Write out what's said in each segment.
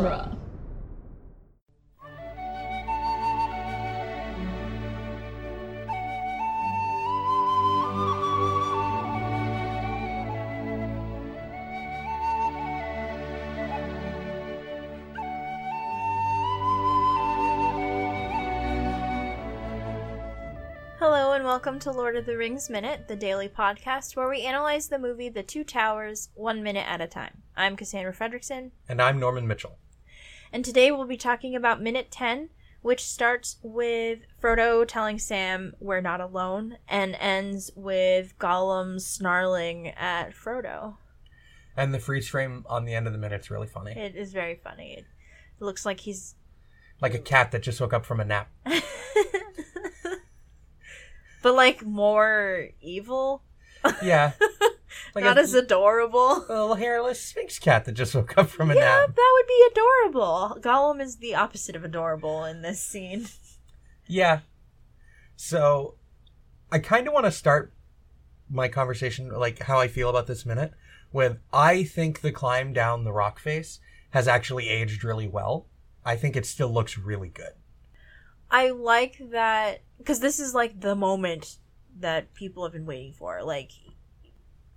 genre. Hello and welcome to Lord of the Rings Minute, the daily podcast where we analyze the movie The Two Towers one minute at a time. I'm Cassandra Fredrickson, And I'm Norman Mitchell. And today we'll be talking about minute 10, which starts with Frodo telling Sam we're not alone and ends with Gollum snarling at Frodo. And the freeze frame on the end of the minute's really funny. It is very funny. It looks like he's Like a cat that just woke up from a nap. but like more evil, Yeah. Like not a, as adorable. a little hairless Sphynx cat that just woke up from a nap. Yeah, nap. that would be adorable. Gollum is the opposite of adorable in this scene. Yeah. So I kind of want to start my conversation, like how I feel about this minute, with I think the climb down the rock face has actually aged really well. I think it still looks really good. I like that because this is like the moment that people have been waiting for. Like,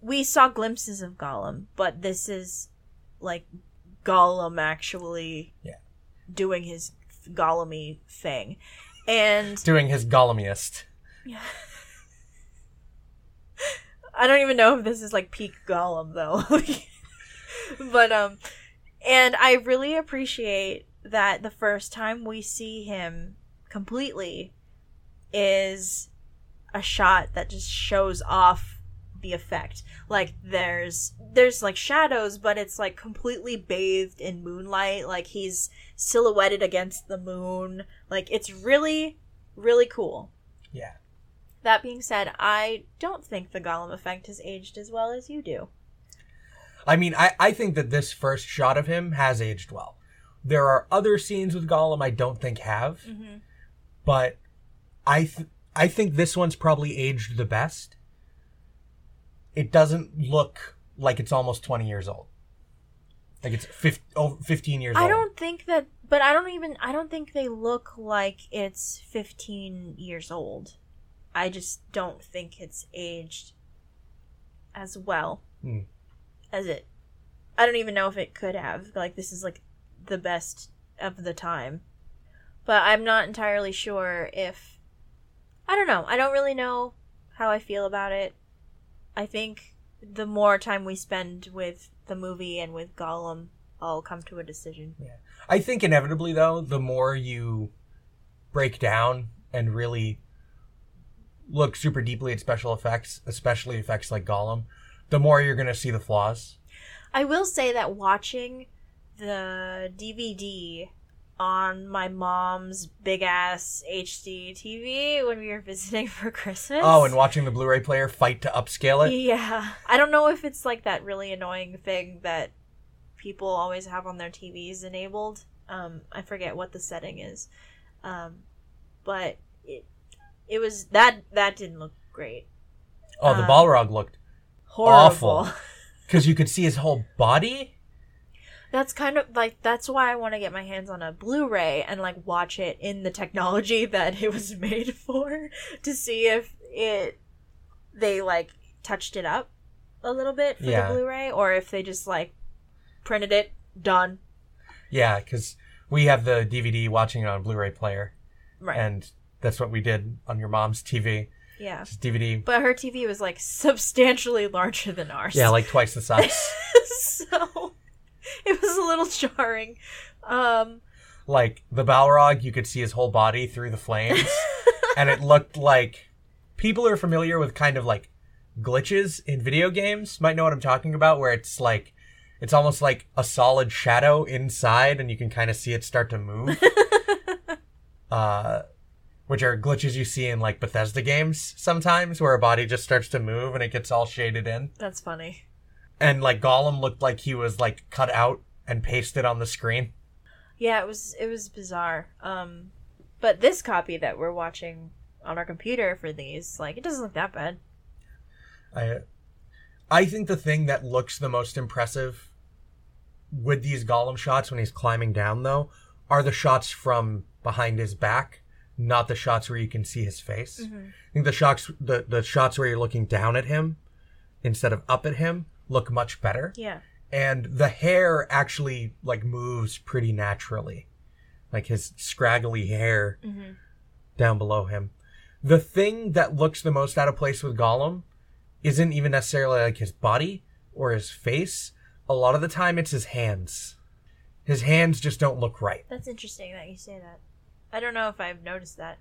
we saw glimpses of Gollum, but this is like Gollum actually Yeah. doing his Gollumy thing. And Doing his Gollumiest. Yeah. I don't even know if this is like peak Gollum though. but um and I really appreciate that the first time we see him completely is a shot that just shows off the effect. Like there's there's like shadows, but it's like completely bathed in moonlight. Like he's silhouetted against the moon. Like it's really really cool. Yeah. That being said, I don't think the Gollum effect has aged as well as you do. I mean, I, I think that this first shot of him has aged well. There are other scenes with Gollum I don't think have, Mm-hmm. but I th- I think this one's probably aged the best. It doesn't look like it's almost 20 years old. Like it's 15, oh, 15 years I old. I don't think that, but I don't even, I don't think they look like it's 15 years old. I just don't think it's aged as well Hmm. as it. I don't even know if it could have. Like, this is like the best of the time. But I'm not entirely sure if. I don't know. I don't really know how I feel about it. I think the more time we spend with the movie and with Gollum, I'll come to a decision. Yeah. I think inevitably though, the more you break down and really look super deeply at special effects, especially effects like Gollum, the more you're going to see the flaws. I will say that watching the DVD on my mom's big ass HD TV when we were visiting for Christmas. Oh, and watching the Blu-ray player fight to upscale it. yeah, I don't know if it's like that really annoying thing that people always have on their TVs enabled. Um, I forget what the setting is, um, but it it was that that didn't look great. Oh, the Um, Balrog looked Horrible. Awful. because you could see his whole body. That's kind of like that's why I want to get my hands on a Blu-ray and like watch it in the technology that it was made for to see if it they like touched it up a little bit for Yeah. the Blu-ray or if they just like printed it done. Yeah, because we have the DVD watching it on Blu-ray player, Right. and that's what we did on your mom's TV. yeah. Just DVD. But her TV was like substantially larger than ours. Yeah, like twice the size. so it was a little jarring. Um like the Balrog, you could see his whole body through the flames, and it looked like people are familiar with kind of like glitches in video games might know what I'm talking about, where it's like it's almost like a solid shadow inside, and you can kind of see it start to move. uh, which are glitches you see in like Bethesda games sometimes, where a body just starts to move and it gets all shaded in. That's funny. And like Gollum looked like he was like cut out and pasted on the screen. Yeah, it was it was bizarre. Um but this copy that we're watching on our computer for these, like it doesn't look that bad. I I think the thing that looks the most impressive with these Gollum shots when he's climbing down though are the shots from behind his back, not the shots where you can see his face. Mm-hmm. I think the shots the, the shots where you're looking down at him instead of up at him look much better. Yeah. And the hair actually like moves pretty naturally. Like his scraggly hair Mm-hmm. down below him. The thing that looks the most out of place with Gollum isn't even necessarily like his body or his face. A lot of the time it's his hands. His hands just don't look right. That's interesting that you say that. I don't know if I've noticed that.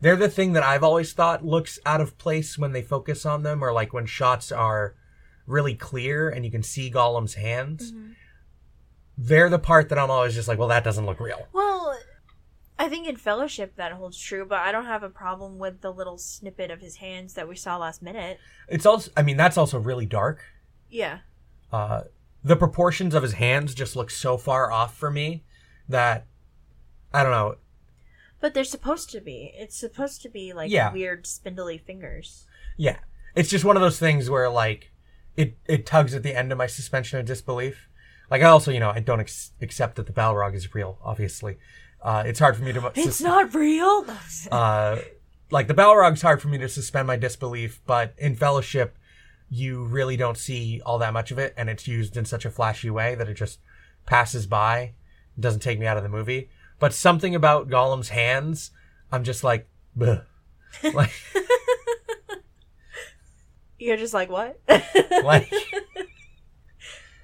They're the thing that I've always thought looks out of place when they focus on them or like when shots are really clear and you can see Gollum's hands. Mm-hmm. They're the part that I'm always just like, well, that doesn't look real. Well, I think in Fellowship that holds true, but I don't have a problem with the little snippet of his hands that we saw last minute. It's also, I mean, that's also really dark. Yeah. Uh, the proportions of his hands just look so far off for me that I don't know. But they're supposed to be. It's supposed to be like Yeah. weird spindly fingers. Yeah, it's just one of those things where like it it tugs at the end of my suspension of disbelief. Like I also, you know, I don't ex- accept that the Balrog is real. Obviously, uh, it's hard for me to. It's not real. uh, like the Balrog's hard for me to suspend my disbelief, but in Fellowship, you really don't see all that much of it, and it's used in such a flashy way that it just passes by. It doesn't take me out of the movie. But something about Gollum's hands, I'm just like, Bleh. like, You're just like what? like,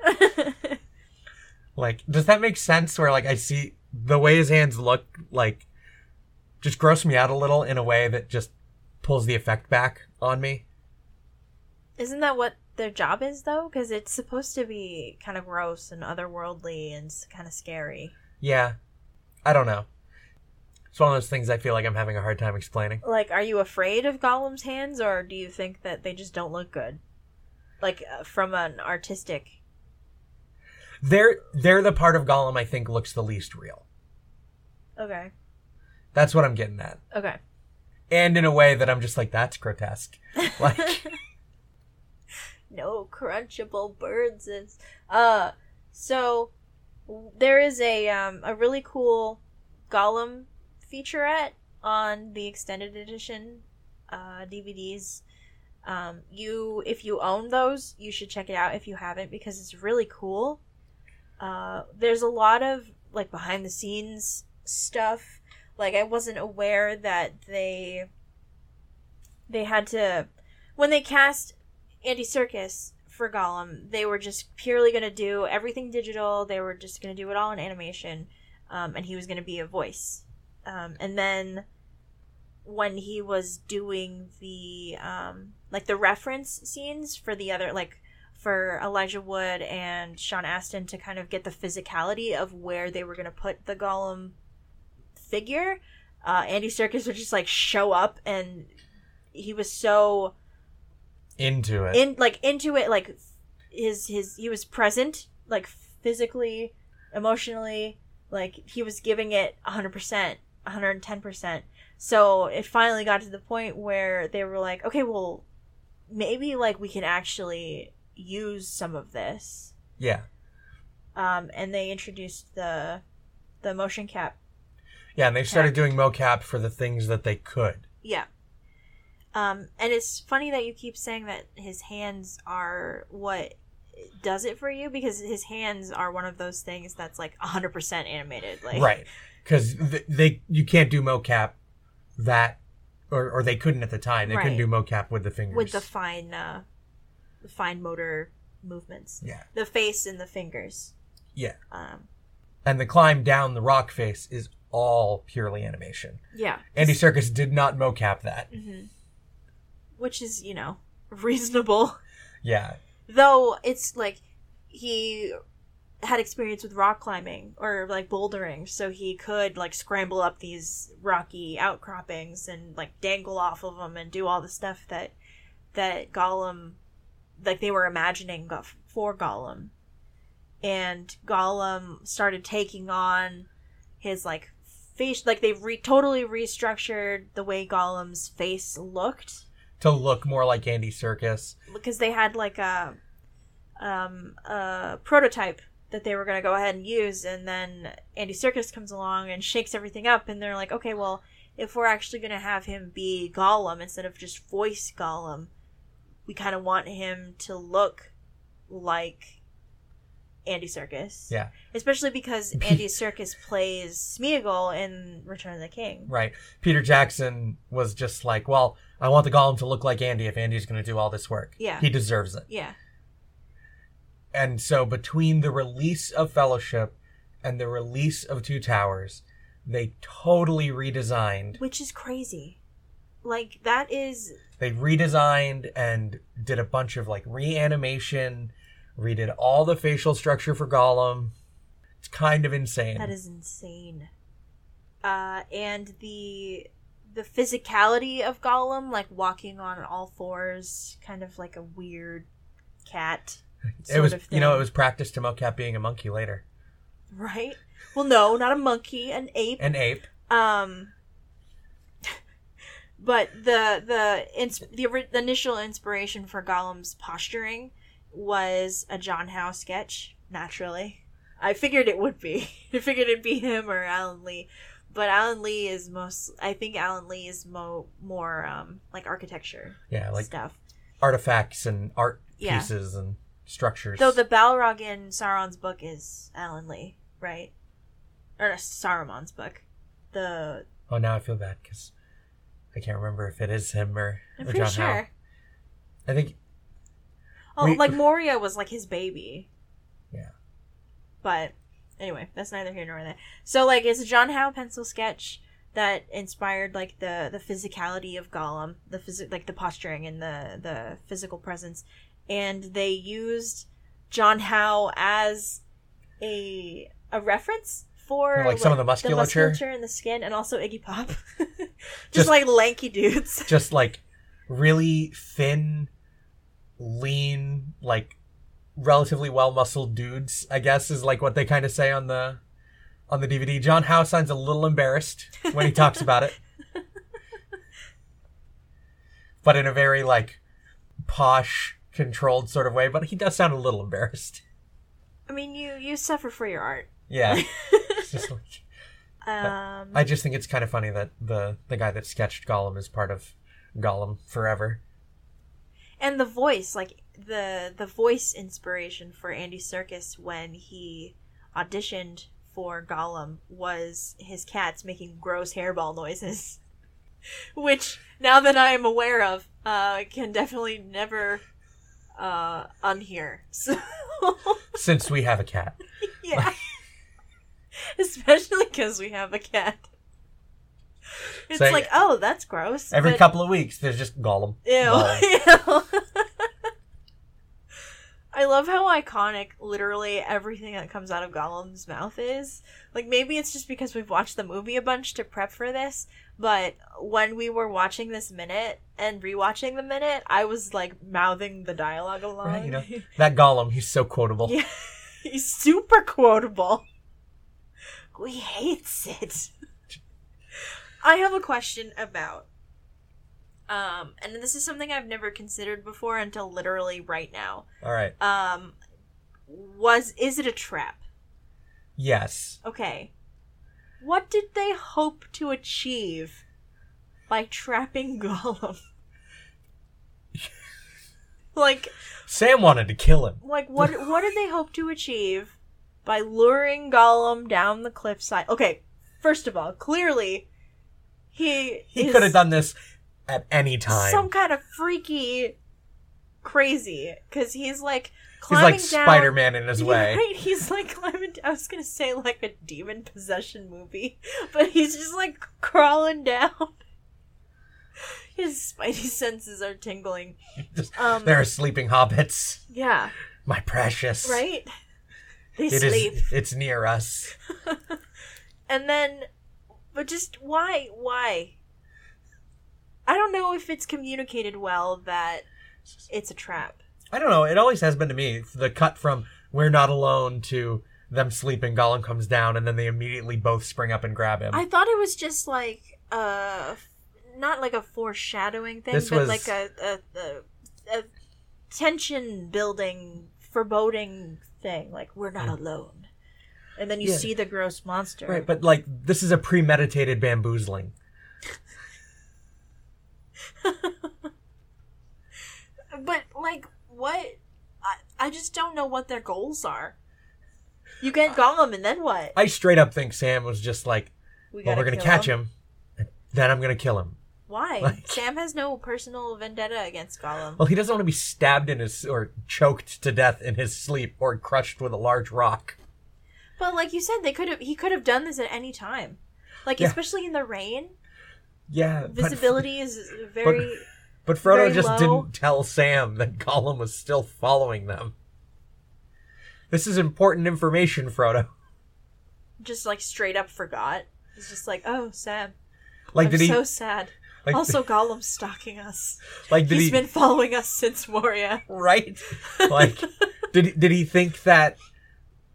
like, does that make sense? Where like I see the way his hands look, like, just gross me out a little in a way that just pulls the effect back on me. Isn't that what their job is though? Because it's supposed to be kind of gross and otherworldly and kind of scary. Yeah. I don't know. It's one of those things I feel like I'm having a hard time explaining. Like, are you afraid of Gollum's hands, or do you think that they just don't look good? Like uh, from an artistic. They're they're the part of Gollum I think looks the least real. Okay. That's what I'm getting at. Okay. And in a way that I'm just like, that's grotesque. Like no crunchable birds is uh so there is a um a really cool Gollum featurette on the extended edition uh DVDs um you if you own those you should check it out if you haven't because it's really cool uh there's a lot of like behind the scenes stuff like I wasn't aware that they they had to when they cast Andy Serkis for Gollum, they were just purely going to do everything digital. They were just going to do it all in animation, um, and he was going to be a voice. Um, and then when he was doing the um, like the reference scenes for the other like for Elijah Wood and Sean Astin to kind of get the physicality of where they were going to put the Gollum figure, uh, Andy Serkis would just like show up, and he was so into it. in like into it like his his he was present like physically emotionally like he was giving it 100% 110% so it finally got to the point where they were like okay well maybe like we can actually use some of this yeah. um and they introduced the the motion cap Yeah, and they started doing mocap for the things that they could. Yeah. Um, and it's funny that you keep saying that his hands are what does it for you because his hands are one of those things that's like 100% animated. Like, Right. Because th- they you can't do mocap that, or, or they couldn't at the time. They couldn't do mocap with the fingers. with the fine, uh, the fine motor movements, yeah. the face and the fingers. Yeah. Um, And the climb down the rock face is all purely animation. yeah. Andy Serkis did not mocap that. hmm Which is, you know, reasonable. Yeah. Though it's like he had experience with rock climbing or like bouldering, so he could like scramble up these rocky outcroppings and like dangle off of them and do all the stuff that that Gollum like they were imagining for Gollum. And Gollum started taking on his like face like they've re- totally restructured the way Gollum's face looked To look more like Andy Serkis. because they had like a um, a prototype that they were going to go ahead and use, and then Andy Serkis comes along and shakes everything up, and they're like, okay, well, if we're actually going to have him be Gollum instead of just voice Gollum, we kind of want him to look like Andy Serkis. Yeah. Especially because Andy Serkis plays Smeagol in Return of the King. Right. Peter Jackson was just like, well, I want the Gollum to look like Andy if Andy's going to do all this work. Yeah. He deserves it. Yeah. And so between the release of Fellowship and the release of Two Towers, they totally redesigned. Which is crazy. Like, that is. They redesigned and did a bunch of like reanimation, redid all the facial structure for Gollum. It's kind of insane. That is insane. Uh, and the the physicality of Gollum, like walking on all fours, kind of like a weird cat. it was, you know, it was practice to mocap being a monkey later. right. Well, no, not a monkey, an ape. An ape. Um, but the the ins- the, the initial inspiration for Gollum's posturing was a John Howe sketch. Naturally, I figured it would be. I figured it'd be him or Alan Lee, but Alan Lee is most. I think Alan Lee is mo- more um like architecture Yeah, like stuff. artifacts and art Yeah. pieces and structures. Though the Balrog in Sauron's book is Alan Lee, right? Or uh, Saruman's book. The oh, now I feel bad because I can't remember if it is him or, I'm or John sure. Howe. I think Oh, We- like Moria was like his baby. Yeah. But anyway, that's neither here nor there. So like it's a John Howe pencil sketch that inspired like the the physicality of Gollum, the phys- like the posturing and the the physical presence, and they used John Howe as a a reference for Like some of the musculature? and the skin, and also Iggy Pop, just, Just- like lanky dudes. just like really thin, lean, like relatively well muscled dudes. I guess is like what they kind of say on the on the DVD. John Howe sounds a little embarrassed when he talks about it, but in a very like posh, controlled sort of way. But he does sound a little embarrassed. I mean, you you suffer for your art. Yeah. It's just like- Um, I just think it's kind of funny that the the guy that sketched Gollum is part of Gollum forever. and the voice like the the voice inspiration for andy serkis when he auditioned for gollum was his cats making gross hairball noises which now that i am aware of uh can definitely never uh unhear so Since we have a cat. yeah especially because we have a cat it's Saying- like oh that's gross Every but- couple of weeks, there's just Gollum. Ew. Gollum. Ew. I love how iconic literally everything that comes out of Gollum's mouth is. Like maybe it's just because we've watched the movie a bunch to prep for this, but when we were watching this minute and rewatching the minute, I was like mouthing the dialogue along. Right, you know. That Gollum, he's so quotable. yeah. He's super quotable. We hates it. I have a question about um and this is something I've never considered before until literally right now. All right. Um was is it a trap? Yes. Okay. What did they hope to achieve by trapping Gollum? like Sam wanted to kill him. like what what did they hope to achieve by luring Gollum down the cliffside? Okay, first of all, clearly he He is could have done this at any time. some kind of freaky crazy because he's like he's climbing like down. Spider Man in his Yeah, way. Right? He's like climbing. I was gonna say like a demon possession movie, but he's just like crawling down. His spidey senses are tingling. Just- Um, there are sleeping hobbits. Yeah, My precious. right. They It is. sleep. It's near us. And then, but just why? Why? I don't know if it's communicated well that it's a trap. I don't know. It always has been to me. The cut from "We're not alone" to them sleeping. Gollum comes down, and then they immediately both spring up and grab him. I thought it was just like uh not like a foreshadowing thing, This but was- like a, a, a, a tension building foreboding thing, like we're not alone. And then you Yeah. see the gross monster. Right, but like this is a premeditated bamboozling. But like, what? I I just don't know what their goals are. You get Gollum, uh, and then what? I straight up think Sam was just like, We well, we're gonna catch him, and then I'm gonna kill him. Why? Like- Sam has no personal vendetta against Gollum. Well, he doesn't want to be stabbed in his or choked to death in his sleep or crushed with a large rock. But like you said, they could have. He could have done this at any time. Like Yeah. especially in the rain, Yeah, but- visibility is very. But, Frodo very just low. didn't tell Sam that Gollum was still following them. This is important information, Frodo. just like straight up forgot. It's just like, oh, Sam, Like I'm did he? so sad. like, also, Gollum's stalking us. like did He's he? been following us since Moria. right? Like, did he- did he think that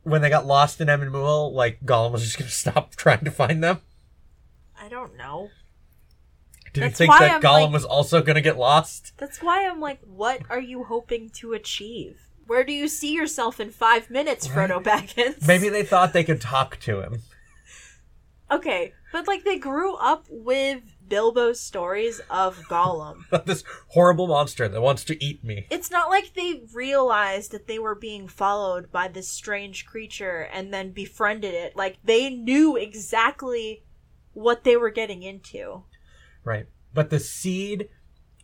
when they got lost in Emyn Muil, like Gollum was just gonna stop trying to find them? I don't know. Did That's he think that I'm Gollum like- was also gonna get lost? That's why I'm like, what are you hoping to achieve? Where do you see yourself in five minutes. Frodo Baggins? Maybe they thought they could talk to him. Okay, but like they grew up with Bilbo's stories of Gollum. this horrible monster that wants to eat me. It's not like they realized that they were being followed by this strange creature and then befriended it. Like they knew exactly what they were getting into. Right. But the seed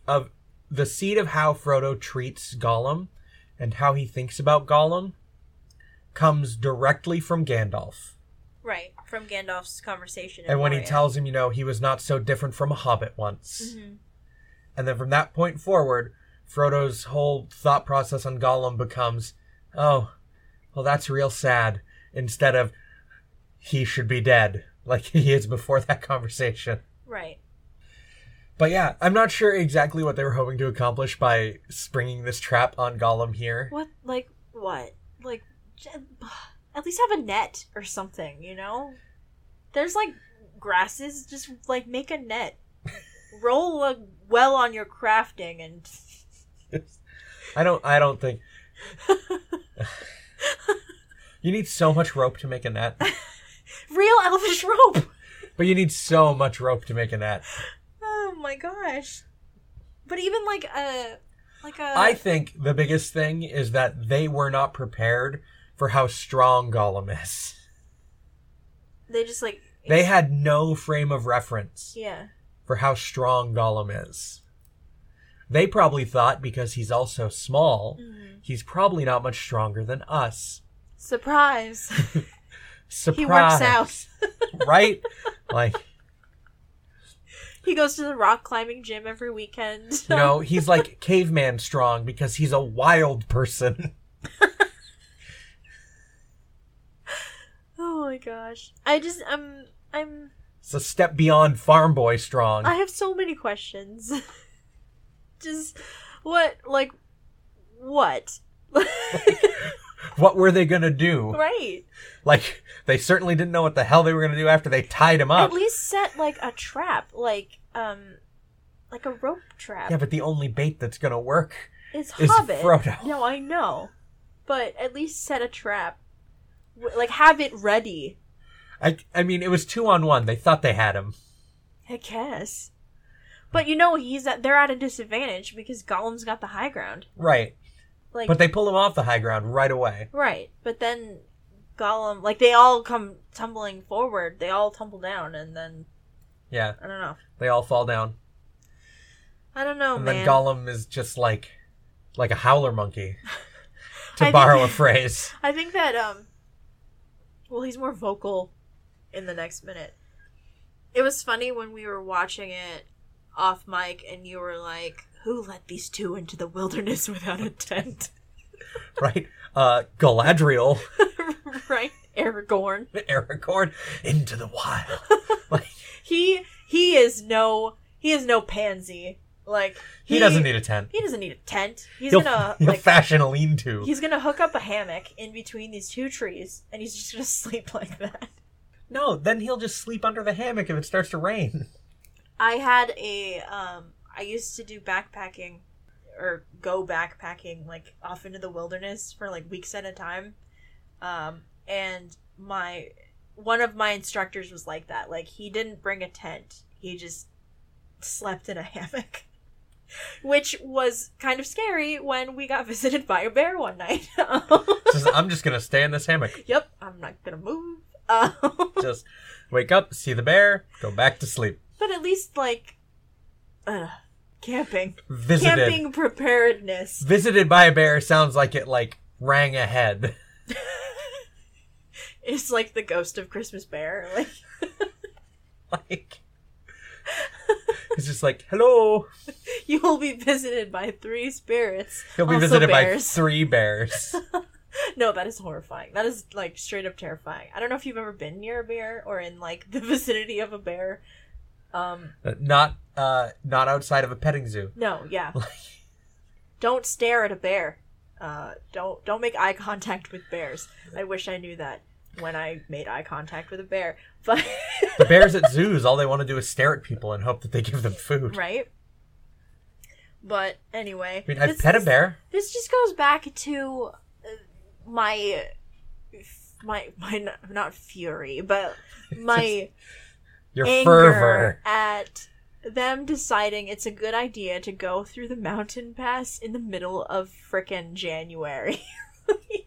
of the seed of how Frodo treats Gollum and how he thinks about Gollum comes directly from Gandalf. Right, from Gandalf's conversation. And when he tells him, you know, he was not so different from a hobbit once. Mhm. And then from that point forward, Frodo's whole thought process on Gollum becomes, oh, well, that's real sad, instead of he should be dead, like he is before that conversation. Right. But yeah, I'm not sure exactly what they were hoping to accomplish by springing this trap on Gollum here. What, like, what? Like, at least have a net or something, you know? There's like grasses, just like make a net. Roll uh, well on your crafting and. I don't. I don't think you need so much rope to make a net, Real elvish rope! but you need so much rope to make a net. Oh my gosh. But even like a. Like a. I think the biggest thing is that they were not prepared for how strong Gollum is. They just like. They had no frame of reference Yeah. for how strong Gollum is. They probably thought because he's also small, Mhm. he's probably not much stronger than us. Surprise! Surprise. he works out. right? Like, He goes to the rock climbing gym every weekend. you know, he's like caveman strong because he's a wild person. oh my gosh. I just I'm I'm It's a step beyond farm boy strong. I have so many questions. just what like what? What were they gonna do? right. Like, they certainly didn't know what the hell they were gonna do after they tied him up. At least set like a trap, like um like a rope trap. Yeah, but the only bait that's gonna work it's is Hobbit. Frodo. No, I know. But at least set a trap. Like have it ready. I, I mean, it was two on one. They thought they had him. I guess. But you know he's at they're at a disadvantage because Gollum's got the high ground. Right. Like But they pull him off the high ground right away. Right. But then Gollum like they all come tumbling forward. They all tumble down and then Yeah, I don't know. they all fall down. I don't know, and man. then Gollum is just like, like a howler monkey, to think- borrow a phrase. I think that um well he's more vocal in the next minute. It was funny when we were watching it off mic and you were like, Who let these two into the wilderness without a tent? right? Uh, Galadriel, right? Aragorn. Aragorn, into the wild. like, He he is no he is no pansy. Like he, doesn't need a tent. he doesn't need a tent. He's He'll, gonna he'll like fashion a lean-to. he's gonna hook up a hammock in between these two trees and he's just gonna sleep like that. No, then he'll just sleep under the hammock if it starts to rain. I had a um I used to do backpacking or go backpacking like off into the wilderness for like weeks at a time. Um, and my one of my instructors was like that. Like he didn't bring a tent. He just slept in a hammock. Which was kind of scary when we got visited by a bear one night. I'm just gonna stay in this hammock. yep, I'm not gonna move. Um, Just wake up, see the bear, go back to sleep. but at least like uh, camping. Visited. Camping preparedness. Visited by a bear sounds like it like rang ahead. It's like the ghost of Christmas Bear. Like like it's just like hello. you will be visited by three spirits. He'll be visited by three bears. No, that is horrifying. That is like straight up terrifying. I don't know if you've ever been near a bear or in like the vicinity of a bear. Um, not uh not outside of a petting zoo. no, yeah. don't stare at a bear. Uh, don't don't make eye contact with bears. I wish I knew that when I made eye contact with a bear. But The bears at zoos, all they want to do is stare at people and hope that they give them food. right. But anyway, I mean, I've pet a bear. This just goes back to uh, my my my not fury, but my Your fervor. at them deciding it's a good idea to go through the mountain pass in the middle of frickin' January.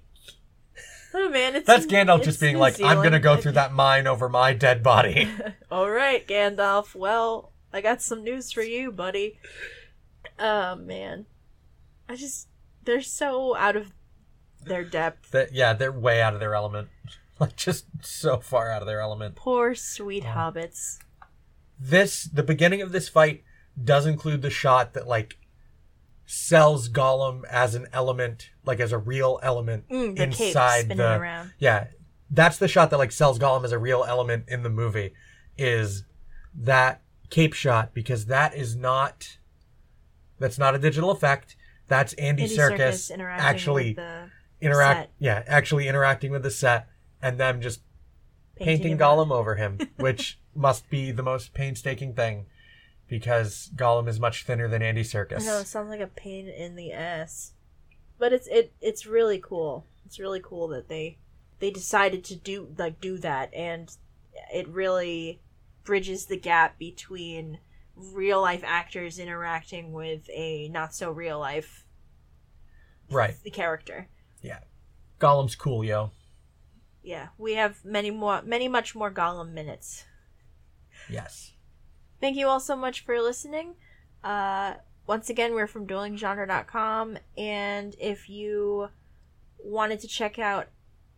oh man, it's That's Gandalf it's just being New like, I'm gonna go through that mine over my dead body. All right, Gandalf. Well, I got some news for you, buddy. Oh man, I just they're so out of their depth. that yeah, they're way out of their element. Like just so far out of their element. Poor sweet Oh. hobbits. This the beginning of this fight does include the shot that like sells Gollum as an element, like as a real element Mm, the inside spinning the around. Yeah. That's the shot that like sells Gollum as a real element in the movie is that cape shot because that is not that's not a digital effect. That's Andy, Andy interacting actually with the interact set. yeah, actually interacting with the set and them just painting, him Gollum over him, which must be the most painstaking thing because Gollum is much thinner than Andy I Serkis. know it sounds like a pain in the ass, but it's it it's really cool. It's really cool that they they decided to do like do that, and it really bridges the gap between real life actors interacting with a not so real life Right. the character. Yeah. Gollum's cool, yo. Yeah, we have many more, many much more Gollum minutes. Yes. Thank you all so much for listening. Uh, once again, we're from duelinggenre.com, and if you wanted to check out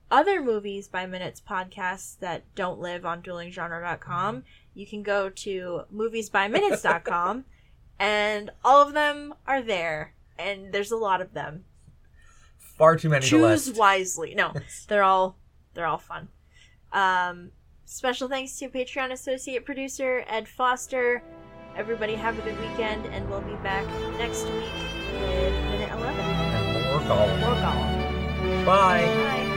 other movies by minutes podcasts that don't live on duelinggenre.com, you can go to moviesbyminutes.com, and all of them are there, and there's a lot of them. Far too many to Choose list. wisely. No, they're all they're all fun. Um, special thanks to Patreon associate producer Ed Foster. Everybody have a good weekend, and we'll be back next week with minute eleven. And more Gollum. More Gollum. Bye. Bye.